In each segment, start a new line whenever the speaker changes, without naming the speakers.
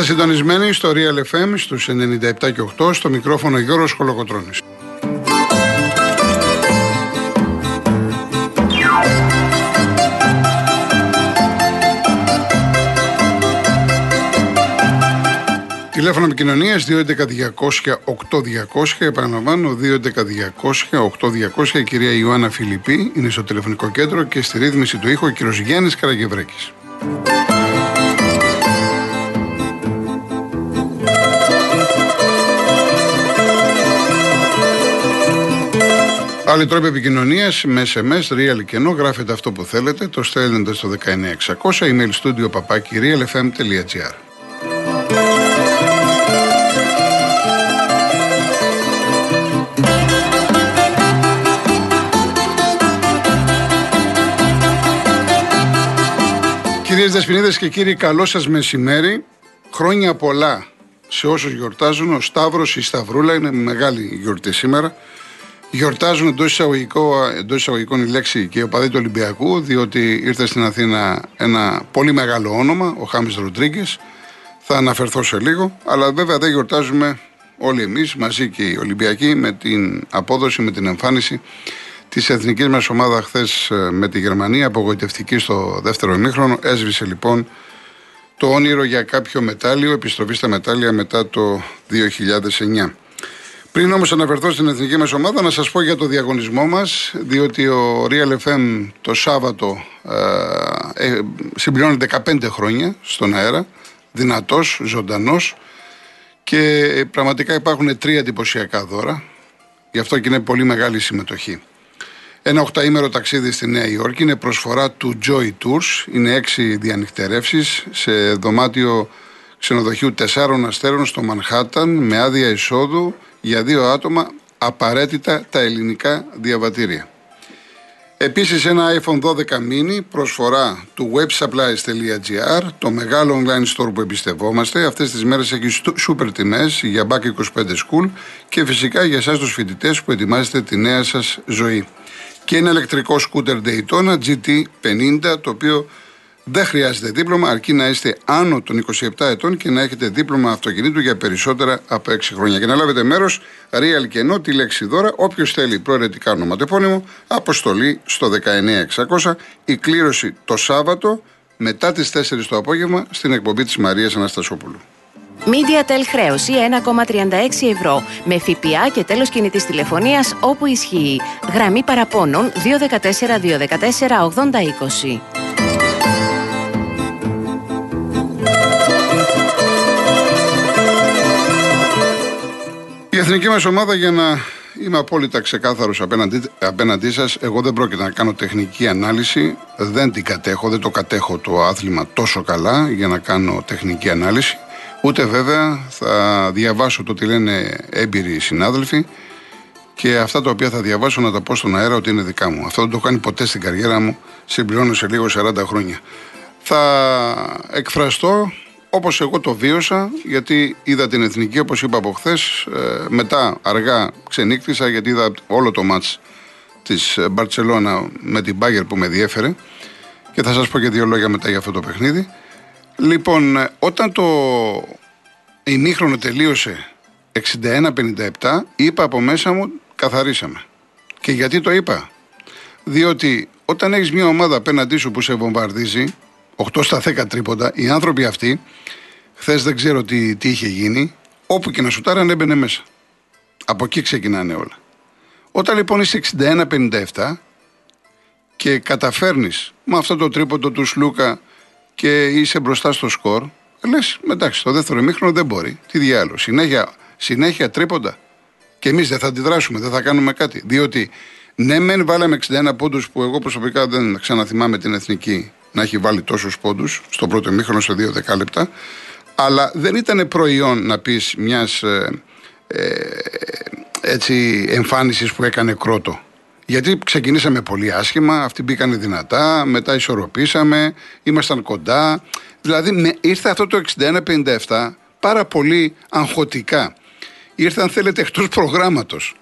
Είστε συντονισμένοι στο Real FM στους 97 και 8 στο μικρόφωνο Γιώργος Χολοκοτρώνης. Τηλέφωνο επικοινωνίας 211-200-8200. Επαναλαμβάνω, 211-200-8200. Η κυρία Ιωάννα Φιλιππή είναι στο τηλεφωνικό κέντρο και στη ρύθμιση του ήχου ο κύριος Γιάννης Καραγευρέκης. Άλλοι τρόποι επικοινωνίας με SMS, real και ενώ γράφετε αυτό που θέλετε, το στέλνετε στο 19600 email studio papaki realfm.gr. Κυρίες Δεσποινίδες και κύριοι, καλό σας μεσημέρι. Χρόνια πολλά σε όσους γιορτάζουν. Ο Σταύρος, η Σταυρούλα είναι μεγάλη γιορτή σήμερα. Γιορτάζουν εντός εισαγωγικών η λέξη και ο παδί του Ολυμπιακού, διότι ήρθε στην Αθήνα ένα πολύ μεγάλο όνομα, ο Χάμις Ροντρίγκες. Θα αναφερθώ σε λίγο, αλλά βέβαια δεν γιορτάζουμε όλοι εμείς μαζί και οι Ολυμπιακοί με την απόδοση, με την εμφάνιση της εθνικής μας ομάδας χθες ε, με τη Γερμανία, απογοητευτική στο δεύτερο ημίχρονο. Έσβησε λοιπόν το όνειρο για κάποιο μετάλλιο, επιστροφή στα μετάλλια μετά το 2009. Πριν όμως αναφερθώ στην εθνική μας ομάδα, να σας πω για το διαγωνισμό μας, διότι ο Real FM το Σάββατο ε, ε, συμπληρώνει 15 χρόνια στον αέρα, δυνατός, ζωντανός και πραγματικά υπάρχουν τρία εντυπωσιακά δώρα. Γι' αυτό και είναι πολύ μεγάλη συμμετοχή. Ένα οχταήμερο ταξίδι στη Νέα Υόρκη είναι προσφορά του Joy Tours. Είναι έξι διανυκτερεύσεις σε δωμάτιο ξενοδοχείου τεσσάρων αστέρων στο Μανχάταν με άδεια εισόδου για δύο άτομα απαραίτητα τα ελληνικά διαβατήρια. Επίσης ένα iPhone 12 mini προσφορά του websupplies.gr το μεγάλο online store που εμπιστευόμαστε. Αυτές τις μέρες έχει σούπερ τιμές για Back 25 School και φυσικά για εσάς τους φοιτητές που ετοιμάζετε τη νέα σας ζωή και ένα ηλεκτρικό σκούτερ Daytona GT50 το οποίο δεν χρειάζεται δίπλωμα αρκεί να είστε άνω των 27 ετών και να έχετε δίπλωμα αυτοκινήτου για περισσότερα από 6 χρόνια. Και να λάβετε μέρος, real και ενώ τη λέξη δώρα, όποιος θέλει προαιρετικά ονοματεπώνυμο, αποστολή στο 19600, η κλήρωση το Σάββατο μετά τις 4 το απόγευμα στην εκπομπή της Μαρίας Αναστασόπουλου.
MediaTel χρέωση 1,36 ευρώ με ΦΠΑ και τέλος κινητής τηλεφωνίας όπου ισχύει. Γραμμή παραπώνων 214 214 8020.
Εθνική μας ομάδα για να είμαι απόλυτα ξεκάθαρος απέναντί, απέναντί σας εγώ δεν πρόκειται να κάνω τεχνική ανάλυση δεν την κατέχω, δεν το κατέχω το άθλημα τόσο καλά για να κάνω τεχνική ανάλυση Ούτε βέβαια θα διαβάσω το τι λένε έμπειροι συνάδελφοι και αυτά τα οποία θα διαβάσω να τα πω στον αέρα ότι είναι δικά μου. Αυτό δεν το έχω κάνει ποτέ στην καριέρα μου. Συμπληρώνω σε λίγο 40 χρόνια. Θα εκφραστώ όπως εγώ το βίωσα γιατί είδα την εθνική όπως είπα από χθες. Ε, μετά αργά ξενύκτησα γιατί είδα όλο το μάτς της Μπαρτσελώνα με την Μπάγκερ που με διέφερε και θα σας πω και δύο λόγια μετά για αυτό το παιχνίδι. Λοιπόν, ε, όταν το ημίχρονο τελείωσε 61-57, είπα από μέσα μου καθαρίσαμε. Και γιατί το είπα; Διότι όταν έχεις μια ομάδα απέναντί σου που σε βομβαρδίζει, 8 στα 10 τρίποντα, οι άνθρωποι αυτοί, χθες δεν ξέρω τι, τι είχε γίνει, όπου και να σουτάραν έμπαινε μέσα. Από εκεί ξεκινάνε όλα. Όταν λοιπόν είσαι 61-57 και καταφέρνεις με αυτό το τρίποντο του Σλούκα και είσαι μπροστά στο σκορ, λες, εντάξει, το δεύτερο ημίχρονο δεν μπορεί. Τι διάλογο. Συνέχεια, συνέχεια τρίποντα. Και εμείς δεν θα αντιδράσουμε, δεν θα κάνουμε κάτι. Διότι ναι, μεν βάλαμε 61 πόντους που εγώ προσωπικά δεν ξαναθυμάμαι την εθνική να έχει βάλει τόσους πόντους στο πρώτο ημίχρονο σε δύο δεκάλεπτα. Αλλά δεν ήταν προϊόν να πεις μιας ε, ε, εμφάνισης που έκανε κρότο. Γιατί ξεκινήσαμε πολύ άσχημα, αυτοί μπήκαν δυνατά, μετά ισορροπήσαμε, ήμασταν κοντά. Δηλαδή με, ήρθε αυτό το 61-57 πάρα πολύ αγχωτικά. Ήρθε, αν θέλετε, εκτός προγράμματος.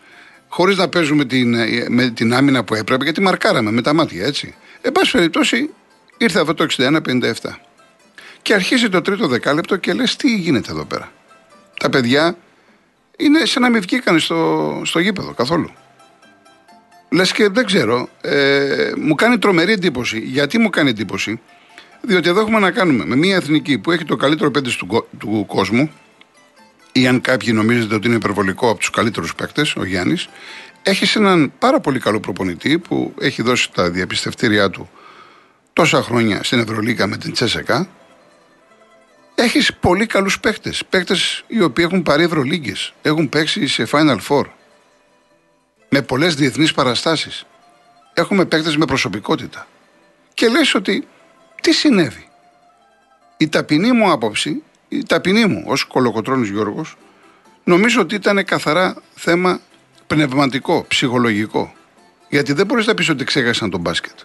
Χωρίς να παίζουμε την, με την άμυνα που έπρεπε, γιατί μαρκάραμε με τα μάτια, έτσι. Εν πάση περιπτώσει, ήρθε αυτό το 61-57. Και αρχίζει το τρίτο δεκάλεπτο και λες τι γίνεται εδώ πέρα; Τα παιδιά είναι σαν να μην βγήκαν στο, στο γήπεδο καθόλου. Λες και δεν ξέρω. Ε, μου κάνει τρομερή εντύπωση. Γιατί μου κάνει εντύπωση, Διότι εδώ έχουμε να κάνουμε με μια εθνική που έχει το καλύτερο πέντε του, του κόσμου, ή αν κάποιοι νομίζετε ότι είναι υπερβολικό από τους καλύτερους παίκτες, ο Γιάννης, έχει έναν πάρα πολύ καλό προπονητή που έχει δώσει τα διαπιστευτήριά του τόσα χρόνια στην Ευρωλίκα με την Τσέσεκα. Έχεις πολύ καλούς παίκτες. Παίκτες οι οποίοι έχουν πάρει Ευρωλίγκες. Έχουν παίξει σε Final Four. Με πολλές διεθνείς παραστάσεις. Έχουμε παίκτες με προσωπικότητα. Και λες ότι τι συνέβη; Η ταπεινή μου άποψη, η ταπεινή μου ως κολοκοτρώνης Γιώργος, νομίζω ότι ήταν καθαρά θέμα πνευματικό, ψυχολογικό. Γιατί δεν μπορείς να πεις ότι ξέχασαν τον μπάσκετ.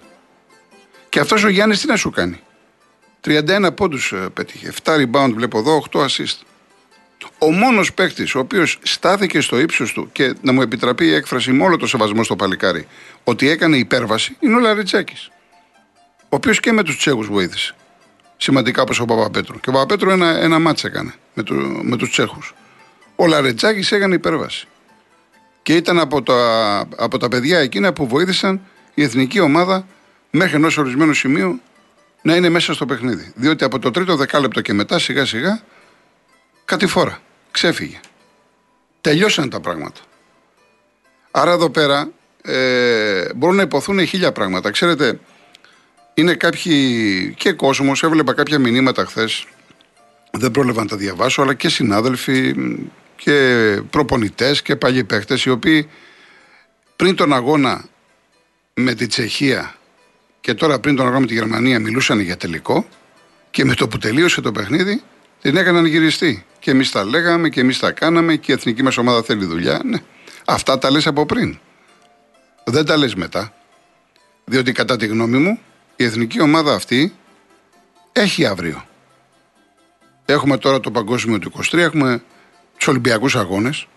Και αυτός ο Γιάννης τι να σου κάνει; 31 πόντους ε, πέτυχε. 7 rebound βλέπω εδώ, 8 assist. Ο μόνος παίκτης ο οποίος στάθηκε στο ύψος του και να μου επιτραπεί η έκφραση με όλο το σεβασμό στο παλικάρι ότι έκανε υπέρβαση είναι ο Λαριτζάκης. Ο οποίος και με τους Τσέχους βοήθησε. Σημαντικά όπως ο Παπαπέτρου. Και ο Παπαπέτρου ένα, ένα μάτσα έκανε με, του, με τους Τσέχους. Ο Λαριτζάκης έκανε υπέρβαση. Και ήταν από τα, από τα παιδιά εκείνα που βοήθησαν η εθνική ομάδα μέχρι ενός ορισμένου σημείου να είναι μέσα στο παιχνίδι. Διότι από το τρίτο δεκάλεπτο και μετά σιγά σιγά κάτι φορά. Ξέφυγε. Τελειώσαν τα πράγματα. Άρα εδώ πέρα ε, μπορούν να υποθούν χίλια πράγματα. Ξέρετε, είναι κάποιοι και κόσμος, έβλεπα κάποια μηνύματα χθες. δεν πρόλαβα να τα διαβάσω, αλλά και συνάδελφοι και προπονητές και παλιοί παίχτες οι οποίοι πριν τον αγώνα με τη Τσεχία και τώρα πριν τον αγώνα με τη Γερμανία μιλούσαν για τελικό και με το που τελείωσε το παιχνίδι την έκαναν γυριστή. Και εμείς τα λέγαμε και εμείς τα κάναμε και η εθνική μας ομάδα θέλει δουλειά. Ναι. Αυτά τα λες από πριν. Δεν τα λες μετά. Διότι κατά τη γνώμη μου η εθνική ομάδα αυτή έχει αύριο. Έχουμε τώρα το παγκόσμιο του 23, έχουμε τους Ολυμπιακούς Αγώνες.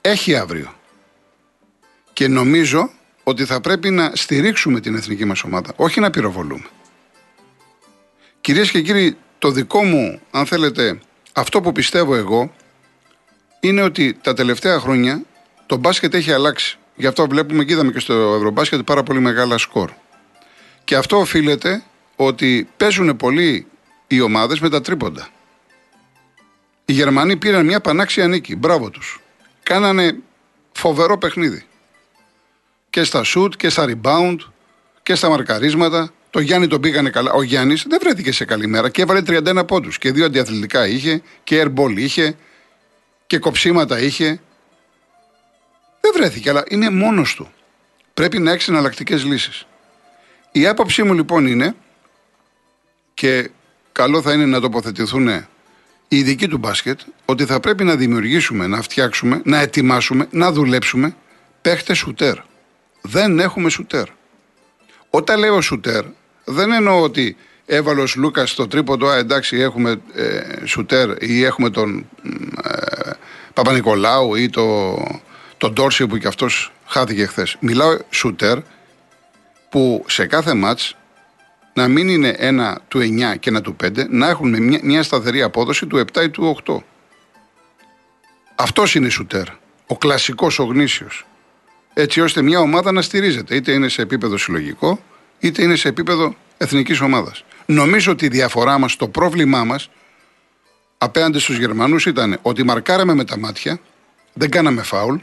Έχει αύριο. Και νομίζω ότι θα πρέπει να στηρίξουμε την εθνική μας ομάδα, όχι να πυροβολούμε. Κυρίες και κύριοι, το δικό μου, αν θέλετε, αυτό που πιστεύω εγώ, είναι ότι τα τελευταία χρόνια το μπάσκετ έχει αλλάξει. Γι' αυτό βλέπουμε και είδαμε και στο Ευρωμπάσκετ πάρα πολύ μεγάλα σκορ. Και αυτό οφείλεται ότι παίζουν πολύ οι ομάδες με τα τρίποντα. Οι Γερμανοί πήραν μια πανάξια νίκη. Μπράβο τους. Κάνανε φοβερό παιχνίδι και στα shoot και στα rebound και στα μαρκαρίσματα. Το Γιάννη τον πήγανε καλά. Ο Γιάννης δεν βρέθηκε σε καλή μέρα και έβαλε 31 πόντους. Και δύο αντιαθλητικά είχε και airball είχε και κοψίματα είχε. Δεν βρέθηκε, αλλά είναι μόνος του. Πρέπει να έχει εναλλακτικές λύσεις. Η άποψή μου λοιπόν είναι και καλό θα είναι να τοποθετηθούν οι ειδικοί του μπάσκετ ότι θα πρέπει να δημιουργήσουμε, να φτιάξουμε, να ετοιμάσουμε, να δουλέψουμε παίχτες σουτέρ δεν έχουμε σουτέρ. Όταν λέω σουτέρ, δεν εννοώ ότι έβαλε ο Λούκας στο τρίποντο, α, εντάξει, έχουμε ε, σουτέρ ή έχουμε τον ε, Παπα-Νικολάου ή το, τον Ντόρση που κι αυτός χάθηκε χθες. Μιλάω σουτέρ που σε κάθε μάτς να μην είναι ένα του 9 και ένα του 5, να έχουν μια, μια σταθερή απόδοση του 7 ή του 8. Αυτός είναι σουτέρ. Ο κλασικός, ο γνήσιος έτσι ώστε μια ομάδα να στηρίζεται, είτε είναι σε επίπεδο συλλογικό, είτε είναι σε επίπεδο εθνικής ομάδας. Νομίζω ότι η διαφορά μας, το πρόβλημά μας απέναντι στους Γερμανούς ήταν ότι μαρκάραμε με τα μάτια, δεν κάναμε φάουλ,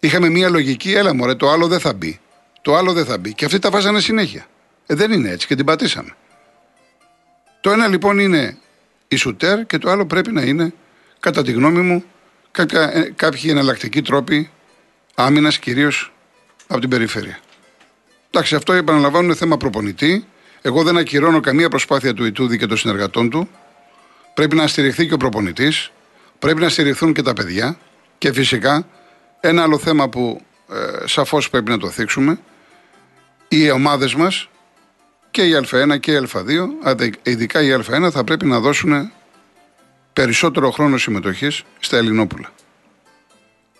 είχαμε μια λογική, έλα μωρέ, το άλλο δεν θα μπει. Το άλλο δεν θα μπει. Και αυτοί τα βάζανε συνέχεια. Ε, δεν είναι έτσι και την πατήσαμε. Το ένα λοιπόν είναι η σουτέρ και το άλλο πρέπει να είναι, κατά τη γνώμη μου, ε, κάποιοι εναλλακτικοί τρόποι άμυνας κυρίως από την περιφέρεια. Εντάξει, αυτό επαναλαμβάνω είναι θέμα προπονητή. Εγώ δεν ακυρώνω καμία προσπάθεια του Ιτούδη και των συνεργατών του. Πρέπει να στηριχθεί και ο προπονητής. Πρέπει να στηριχθούν και τα παιδιά. Και φυσικά ένα άλλο θέμα που ε, σαφώς πρέπει να το θίξουμε. Οι ομάδες μας και η Α1 και η Α2, ειδικά η Α1, θα πρέπει να δώσουν περισσότερο χρόνο συμμετοχής στα Ελληνόπουλα.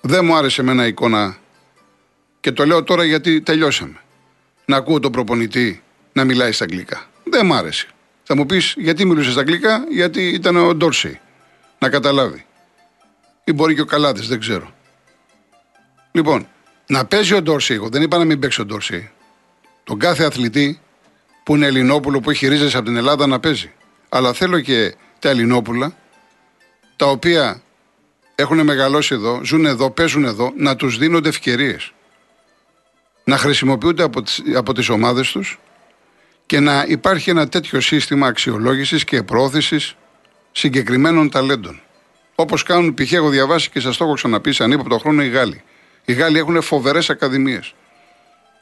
Δεν μου άρεσε εμένα η εικόνα και το λέω τώρα γιατί τελειώσαμε. Να ακούω τον προπονητή να μιλάει στα αγγλικά. Δεν μου άρεσε. Θα μου πεις γιατί μιλούσε στα αγγλικά, γιατί ήταν ο Ντόρσεϊ. Να καταλάβει. Ή μπορεί και ο Καλάδης, δεν ξέρω. Λοιπόν, να παίζει ο Ντόρσεϊ, εγώ δεν είπα να μην παίξει ο Ντόρσεϊ. Τον κάθε αθλητή που είναι Ελληνόπουλο, που έχει ρίζες από την Ελλάδα να παίζει. Αλλά θέλω και τα Ελληνόπουλα, τα οποία έχουν μεγαλώσει εδώ, ζουν εδώ, παίζουν εδώ, να τους δίνονται ευκαιρίες. Να χρησιμοποιούνται από τις, από τις ομάδες τους και να υπάρχει ένα τέτοιο σύστημα αξιολόγησης και προώθησης συγκεκριμένων ταλέντων. Όπως κάνουν, π.χ. έχω διαβάσει και σας το έχω ξαναπεί σε ανύποπτο χρόνο οι Γάλλοι. Οι Γάλλοι έχουν φοβερές ακαδημίες.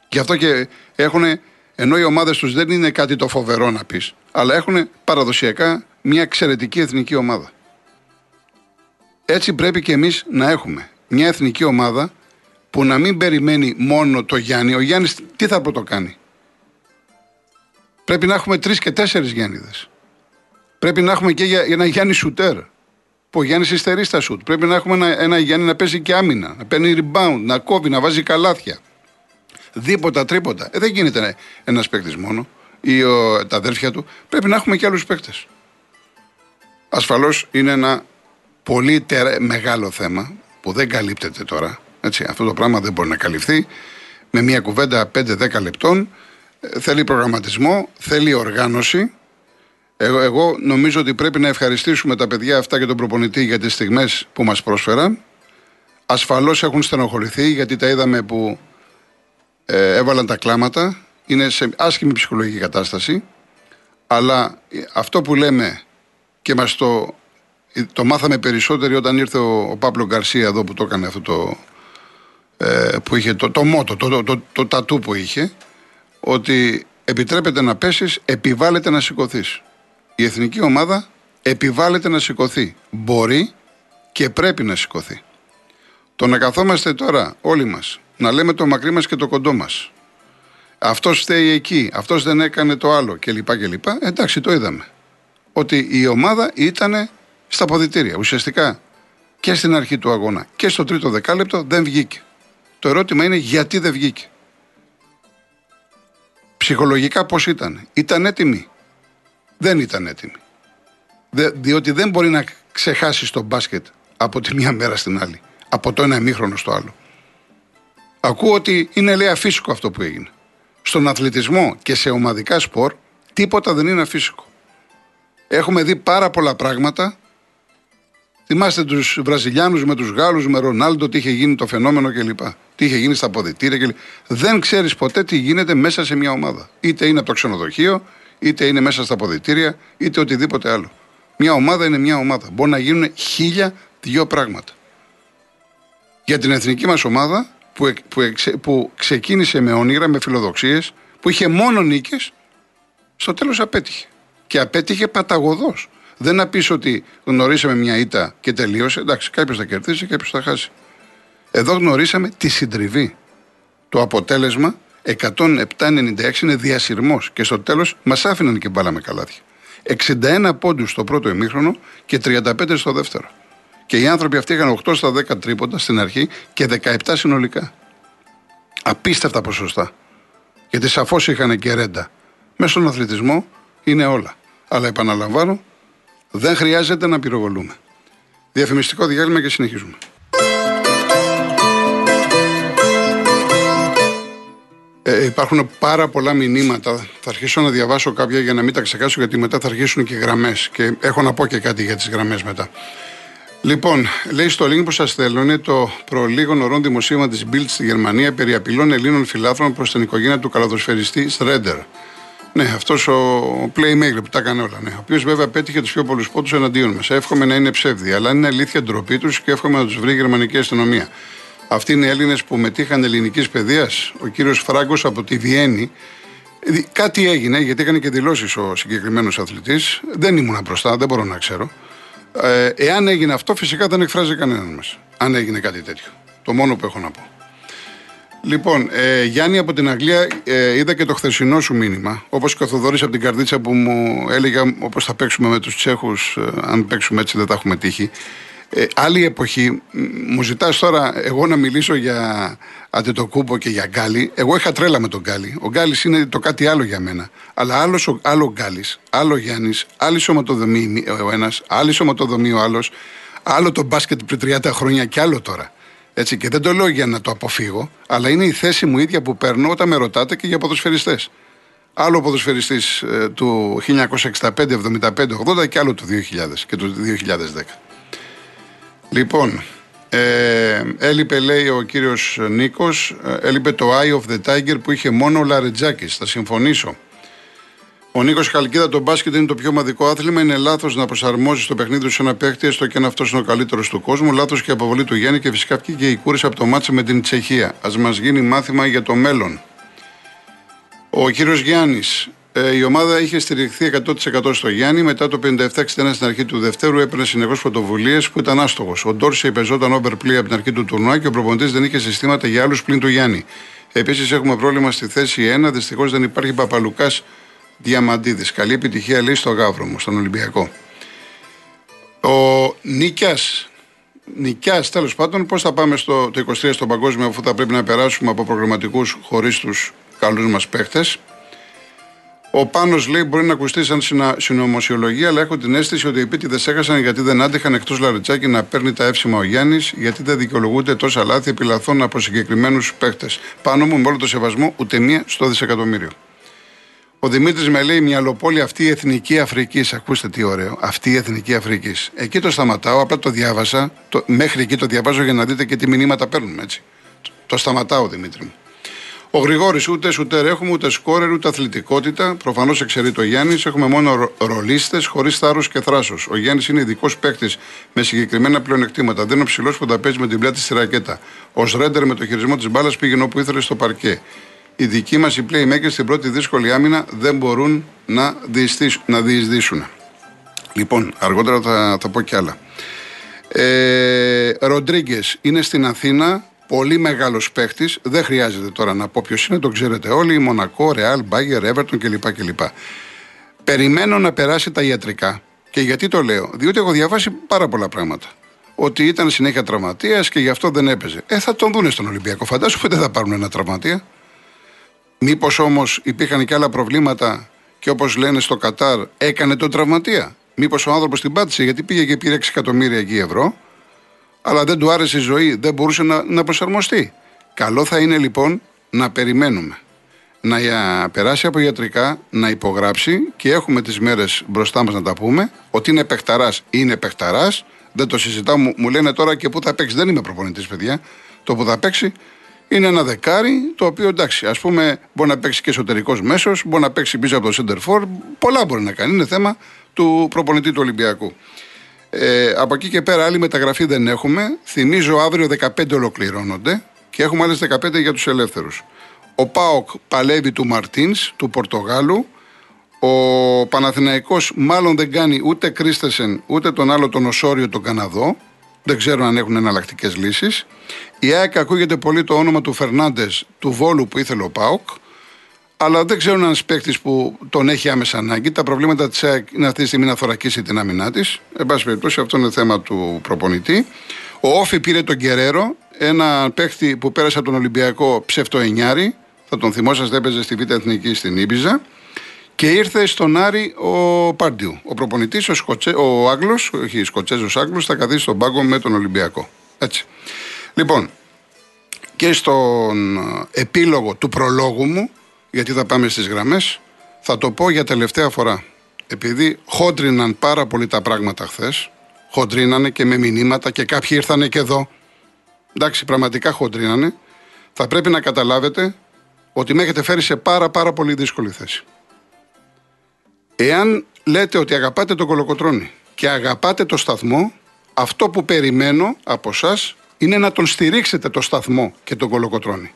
Γι' αυτό και έχουν, ενώ οι ομάδες τους δεν είναι κάτι το φοβερό να πεις, αλλά έχουν παραδοσιακά μια εξαιρετική εθνική ομάδα. Έτσι πρέπει και εμείς να έχουμε μια εθνική ομάδα που να μην περιμένει μόνο το Γιάννη. Ο Γιάννης τι θα πρωτοκάνει. Πρέπει να έχουμε τρεις και τέσσερις Γιάννηδες. Πρέπει να έχουμε και ένα Γιάννη Σουτέρ. Που ο Γιάννης υστερεί στα σουτ. Πρέπει να έχουμε ένα, ένα Γιάννη να παίζει και άμυνα, να παίρνει rebound, να κόβει, να βάζει καλάθια. Δίποτα, τρίποτα. Ε, δεν γίνεται ένας παίκτης μόνο ή ο, τα αδέρφια του. Πρέπει να έχουμε και άλλους παίκτες. Ασφαλώς είναι ένα πολύ τερα... μεγάλο θέμα που δεν καλύπτεται τώρα. Έτσι, αυτό το πράγμα δεν μπορεί να καλυφθεί με μια κουβέντα 5-10 λεπτών θέλει προγραμματισμό, θέλει οργάνωση. Εγώ, εγώ νομίζω ότι πρέπει να ευχαριστήσουμε τα παιδιά αυτά και τον προπονητή για τις στιγμές που μας πρόσφεραν. Ασφαλώς έχουν στενοχωρηθεί γιατί τα είδαμε που ε, έβαλαν τα κλάματα. Είναι σε άσχημη ψυχολογική κατάσταση. Αλλά αυτό που λέμε και μας το, το μάθαμε περισσότεροι όταν ήρθε ο, ο Πάπλο Γκαρσία εδώ που το έκανε αυτό το, ε, που είχε το, το μότο, το, το, το, το τατού που είχε ότι επιτρέπεται να πέσεις, επιβάλλεται να σηκωθείς. Η εθνική ομάδα επιβάλλεται να σηκωθεί. Μπορεί και πρέπει να σηκωθεί. Το να καθόμαστε τώρα όλοι μας, να λέμε το μακρύ μας και το κοντό μας. Αυτός φταίει εκεί, αυτός δεν έκανε το άλλο κλπ. κλπ. Εντάξει, το είδαμε. Ότι η ομάδα ήταν στα ποδητήρια. Ουσιαστικά και στην αρχή του αγώνα και στο τρίτο δεκάλεπτο δεν βγήκε. Το ερώτημα είναι γιατί δεν βγήκε. Ψυχολογικά πώς ήταν; Ήταν έτοιμη; Δεν ήταν έτοιμη. διότι δεν μπορεί να ξεχάσεις το μπάσκετ από τη μία μέρα στην άλλη. Από το ένα εμίχρονο στο άλλο. Ακούω ότι είναι λέει αφύσικο αυτό που έγινε. Στον αθλητισμό και σε ομαδικά σπορ τίποτα δεν είναι αφύσικο. Έχουμε δει πάρα πολλά πράγματα. Θυμάστε τους Βραζιλιάνους με τους Γάλλους, με Ρονάλντο, τι είχε γίνει το φαινόμενο κλπ τι είχε γίνει στα αποδητήρια. Και... Δεν ξέρεις ποτέ τι γίνεται μέσα σε μια ομάδα. Είτε είναι από το ξενοδοχείο, είτε είναι μέσα στα αποδητήρια, είτε οτιδήποτε άλλο. Μια ομάδα είναι μια ομάδα. Μπορεί να γίνουν χίλια δυο πράγματα. Για την εθνική μας ομάδα που, που, που ξεκίνησε με όνειρα, με φιλοδοξίες, που είχε μόνο νίκες, στο τέλος απέτυχε. Και απέτυχε παταγωδός. Δεν να πεις ότι γνωρίσαμε μια ήττα και τελείωσε. Εντάξει, κάποιος θα κερδίσει, κάποιος θα χάσει. Εδώ γνωρίσαμε τη συντριβή. Το αποτέλεσμα 107-96 είναι διασυρμός και στο τέλος μας άφηναν και μπάλα με καλάθια. 61 πόντους στο πρώτο ημίχρονο και 35 στο δεύτερο. Και οι άνθρωποι αυτοί είχαν 8 στα 10 τρίποντα στην αρχή και 17 συνολικά. Απίστευτα ποσοστά. Γιατί σαφώς είχαν και ρέντα. Μέσα στον αθλητισμό είναι όλα. Αλλά επαναλαμβάνω, δεν χρειάζεται να πυροβολούμε. Διαφημιστικό διάλειμμα και συνεχίζουμε. Ε, υπάρχουν πάρα πολλά μηνύματα. Θα αρχίσω να διαβάσω κάποια για να μην τα ξεχάσω, γιατί μετά θα αρχίσουν και γραμμές. Και έχω να πω και κάτι για τις γραμμές μετά. Λοιπόν, λέει στο link που σας θέλω είναι το προλίγων ορών δημοσίευμα της Bild στη Γερμανία περί απειλών Ελλήνων φιλάθρων προς την οικογένεια του καλαδοσφαιριστή Στρέντερ. Ναι, αυτός ο playmaker που τα έκανε όλα. Ναι. Ο οποίος βέβαια πέτυχε τους πιο πολλούς πόντους εναντίον μας. Εύχομαι να είναι ψεύδι, αλλά είναι αλήθεια ντροπή τους και εύχομαι να τους βρει η γερμανική αστυνομία. Αυτοί είναι Έλληνες που μετήχαν ελληνικής παιδείας. Ο κύριος Φράγκος από τη Βιέννη. Κάτι έγινε, γιατί έκανε και δηλώσεις ο συγκεκριμένος αθλητής. Δεν ήμουν μπροστά, δεν μπορώ να ξέρω. Ε, εάν έγινε αυτό, φυσικά δεν εκφράζει κανέναν μας. Αν έγινε κάτι τέτοιο. Το μόνο που έχω να πω. Λοιπόν, ε, Γιάννη από την Αγγλία, ε, είδα και το χθεσινό σου μήνυμα. Όπως και ο Θοδωρής από την Καρδίτσα που μου έλεγε όπως θα παίξουμε με τους Τσέχους, ε, αν παίξουμε έτσι δεν τα έχουμε τύχει. Ε, άλλη εποχή, μου ζητάς τώρα εγώ να μιλήσω για Αντετοκούμπο και για Γκάλι. Εγώ είχα τρέλα με τον Γκάλι. Ο Γκάλι είναι το κάτι άλλο για μένα. Αλλά άλλο άλλο Γκάλι, άλλο Γιάννης, άλλη σωματοδομή ο ένας, άλλη σωματοδομή ο άλλος, άλλο το μπάσκετ πριν 30 χρόνια και άλλο τώρα. Έτσι, και δεν το λέω για να το αποφύγω, αλλά είναι η θέση μου ίδια που παίρνω όταν με ρωτάτε και για ποδοσφαιριστές. Άλλο ποδοσφαιριστής ε, του 1965, 75, 80 και άλλο του 2000 και του 2010. Λοιπόν, ε, έλειπε λέει ο κύριος Νίκος, ε, έλειπε το Eye of the Tiger που είχε μόνο ο Λαρετζάκης, θα συμφωνήσω. Ο Νίκος Χαλκίδα, το μπάσκετ είναι το πιο μαδικό άθλημα. Είναι λάθος να προσαρμόζεις το παιχνίδι σου σε ένα παίχτη, έστω και αν αυτός είναι ο καλύτερος του κόσμου. Λάθος και αποβολή του Γιάννη και φυσικά και η κούρη από το μάτσε με την Τσεχία. Α μας γίνει μάθημα για το μέλλον. Ο κύριος Γιάννης, ε, η ομάδα είχε στηριχθεί 100% στο Γιάννη. Μετά το 57-61 στην αρχή του Δευτέρου έπαιρνε συνεχώς πρωτοβουλίες που ήταν άστοχος. Ο Ντόρσε υπεζόταν overplay από την αρχή του τουρνουά και ο προπονητής δεν είχε συστήματα για άλλους πλην του Γιάννη. Επίσης έχουμε πρόβλημα στη θέση 1. Δυστυχώς δεν υπάρχει Παπαλουκάς Διαμαντίδης. Καλή επιτυχία λέει στο Γαύρο μου, στον Ολυμπιακό. Ο Νίκιας. Νικιάς, τέλος πάντων, πώς θα πάμε στο το 23 στο παγκόσμιο, αφού θα πρέπει να περάσουμε από προγραμματικούς χωρίς τους καλούς μας παίχτες. Ο Πάνος λέει: Μπορεί να ακουστεί σαν συνωμοσιολογία, αλλά έχω την αίσθηση ότι οι επίτηδες έχασαν γιατί δεν άντεχαν εκτός Λαριτσάκη να παίρνει τα εύσημα ο Γιάννης, γιατί δεν δικαιολογούνται τόσα λάθη επιλαθών από συγκεκριμένους παίχτες. Πάνω μου, με όλο το σεβασμό, ούτε μία στο δισεκατομμύριο. Ο Δημήτρης με λέει: Μυαλοπόλη αυτή η εθνική Αφρικής. Ακούστε τι ωραίο. Αυτή η εθνική Αφρικής. Εκεί το σταματάω, απλά το διάβασα. Το, μέχρι εκεί το διαβάζω για να δείτε και τι μηνύματα παίρνουμε έτσι. Το σταματάω, Δημήτρη μου. Ο Γρηγόρης ούτε σουτέρ έχουμε, ούτε σκόρερ, ούτε αθλητικότητα. Προφανώς εξαιρεί το Γιάννης. Έχουμε μόνο ρολίστες χωρίς θάρρος και θράσος. Ο Γιάννης είναι ειδικός παίκτης με συγκεκριμένα πλεονεκτήματα. Δεν είναι ο ψηλός που τα παίζει με την πλάτη στη ρακέτα. Ο Ρέντερ με το χειρισμό της μπάλας πήγαινε όπου ήθελε στο παρκέ. Οι δικοί μας οι playmakers στην πρώτη δύσκολη άμυνα δεν μπορούν να, να διεισδύσουν. Λοιπόν, αργότερα θα, θα πω κι άλλα. Ε, Ροντρίγκες είναι στην Αθήνα πολύ μεγάλος παίχτης. Δεν χρειάζεται τώρα να πω ποιος είναι, το ξέρετε όλοι. Μονακό, Ρεάλ, Μπάγκερ, Εύερτον κλπ. κλπ. Περιμένω να περάσει τα ιατρικά. Και γιατί το λέω, Διότι έχω διαβάσει πάρα πολλά πράγματα. Ότι ήταν συνέχεια τραυματίας και γι' αυτό δεν έπαιζε. Ε, θα τον δούνε στον Ολυμπιακό. Φαντάσου που δεν θα πάρουν ένα τραυματία. Μήπως όμως υπήρχαν και άλλα προβλήματα και όπως λένε στο Κατάρ έκανε τον τραυματία. Μήπως ο άνθρωπος την πάτησε γιατί πήγε και πήρε 6 εκατομμύρια εκεί ευρώ αλλά δεν του άρεσε η ζωή, δεν μπορούσε να, να προσαρμοστεί. Καλό θα είναι λοιπόν να περιμένουμε. Να περάσει από ιατρικά, να υπογράψει και έχουμε τις μέρες μπροστά μας να τα πούμε. Ότι είναι παιχταράς, είναι παιχταράς. Δεν το συζητάω. Μου, μου λένε τώρα και πού θα παίξει. Δεν είμαι προπονητής, παιδιά. Το που θα παίξει είναι ένα δεκάρι, το οποίο εντάξει, ας πούμε, μπορεί να παίξει και εσωτερικός μέσος, μπορεί να παίξει πίσω από το center for. Πολλά μπορεί να κάνει. Είναι θέμα του προπονητή του Ολυμπιακού. Ε, από εκεί και πέρα άλλη μεταγραφή δεν έχουμε. Θυμίζω αύριο 15 ολοκληρώνονται και έχουμε άλλες 15 για τους ελεύθερους. Ο Πάοκ παλεύει του Μαρτίνς, του Πορτογάλου. Ο Παναθηναϊκός μάλλον δεν κάνει ούτε Κρίστεσεν ούτε τον άλλο τον Οσόριο τον Καναδό. Δεν ξέρω αν έχουν εναλλακτικές λύσεις. Η ΑΕΚ ακούγεται πολύ το όνομα του Φερνάντες του Βόλου που ήθελε ο Πάοκ. Αλλά δεν ξέρω ένας παίκτης που τον έχει άμεσα ανάγκη. Τα προβλήματα της ΑΕΚ είναι αυτή τη στιγμή να θωρακίσει την άμυνά της. Εν πάση περιπτώσει, αυτό είναι θέμα του προπονητή. Ο Όφη πήρε τον Κεραίρο, ένα παίκτη που πέρασε από τον Ολυμπιακό ψεύτο εννιάρι. Θα τον θυμόσαστε, έπαιζε στη Β' Εθνική στην Ήμπιζα. Και ήρθε στον Άρη ο Πάρντιου. Ο προπονητής, ο, Σκοτσε... ο Άγγλος, όχι Σκοτσέζος Άγγλος, θα καθίσει στον πάγκο με τον Ολυμπιακό. Έτσι. Λοιπόν, και στον επίλογο του προλόγου μου, γιατί θα πάμε στις γραμμές, θα το πω για τελευταία φορά. Επειδή χόντριναν πάρα πολύ τα πράγματα χθες, χοντρίνανε και με μηνύματα και κάποιοι ήρθανε και εδώ. Εντάξει, πραγματικά χοντρίνανε. Θα πρέπει να καταλάβετε ότι με έχετε φέρει σε πάρα πάρα πολύ δύσκολη θέση. Εάν λέτε ότι αγαπάτε τον κολοκοτρόνη και αγαπάτε το σταθμό, αυτό που περιμένω από εσά είναι να τον στηρίξετε το σταθμό και τον κολοκοτρόνη.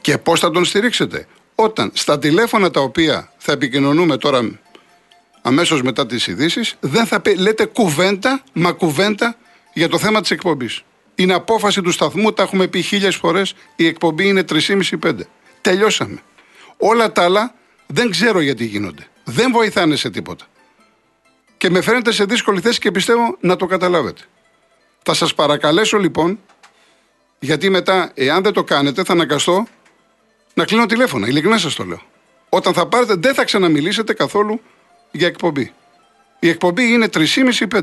Και πώς θα τον στηρίξετε, όταν στα τηλέφωνα τα οποία θα επικοινωνούμε τώρα αμέσως μετά τις ειδήσεις, δεν θα λέτε κουβέντα, μα κουβέντα για το θέμα της εκπομπής. Είναι απόφαση του σταθμού, τα έχουμε πει χίλιες φορές. Η εκπομπή είναι 3,5-5. Τελειώσαμε. Όλα τα άλλα δεν ξέρω γιατί γίνονται. Δεν βοηθάνε σε τίποτα. Και με φαίνεται σε δύσκολη θέση και πιστεύω να το καταλάβετε. Θα σας παρακαλέσω λοιπόν, γιατί μετά, εάν δεν το κάνετε, θα αναγκαστώ να κλείνω τηλέφωνα. Ειλικρινά σας το λέω. Όταν θα πάρετε, δεν θα ξαναμιλήσετε καθόλου για εκπομπή. Η εκπομπή είναι 3,5-5.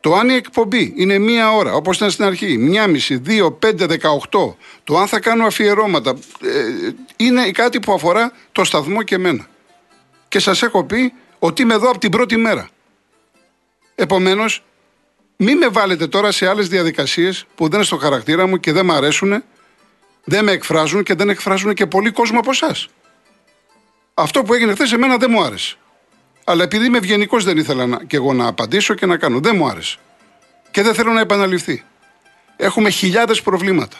Το αν η εκπομπή είναι μία ώρα, όπως ήταν στην αρχή, μία μισή, δύο, πέντε, δεκαοχτώ, το αν θα κάνω αφιερώματα, ε, είναι κάτι που αφορά το σταθμό και εμένα. Και σας έχω πει ότι είμαι εδώ από την πρώτη μέρα. Επομένως, μην με βάλετε τώρα σε άλλες διαδικασίες που δεν είναι στο χαρακτήρα μου και δεν με αρέσουν, δεν με εκφράζουν και δεν εκφράζουν και πολύ κόσμο από εσάς. Αυτό που έγινε χθες εμένα δεν μου άρεσε. Αλλά επειδή είμαι ευγενικός, δεν ήθελα να, και εγώ να απαντήσω και να κάνω. Δεν μου άρεσε. Και δεν θέλω να επαναληφθεί. Έχουμε χιλιάδες προβλήματα.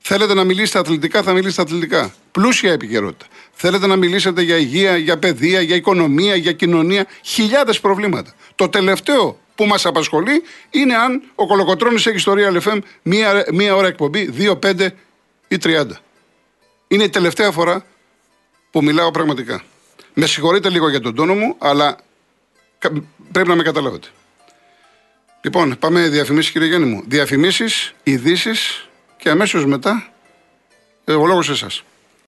Θέλετε να μιλήσετε αθλητικά, θα μιλήσετε αθλητικά. Πλούσια επικαιρότητα. Θέλετε να μιλήσετε για υγεία, για παιδεία, για οικονομία, για κοινωνία. Χιλιάδες προβλήματα. Το τελευταίο που μας απασχολεί είναι αν ο Κολοκοτρόνη έχει ιστορία LFM μία, μία ώρα εκπομπή, δύο, πέντε ή τριάντα. Είναι η τελευταία φορά που μιλάω πραγματικά. Με συγχωρείτε λίγο για τον τόνο μου, αλλά πρέπει να με καταλάβετε. Λοιπόν, πάμε διαφημίσεις, κύριε Γιάννη μου. Διαφημίσεις, ειδήσεις και αμέσως μετά ε, ο λόγος σε εσάς.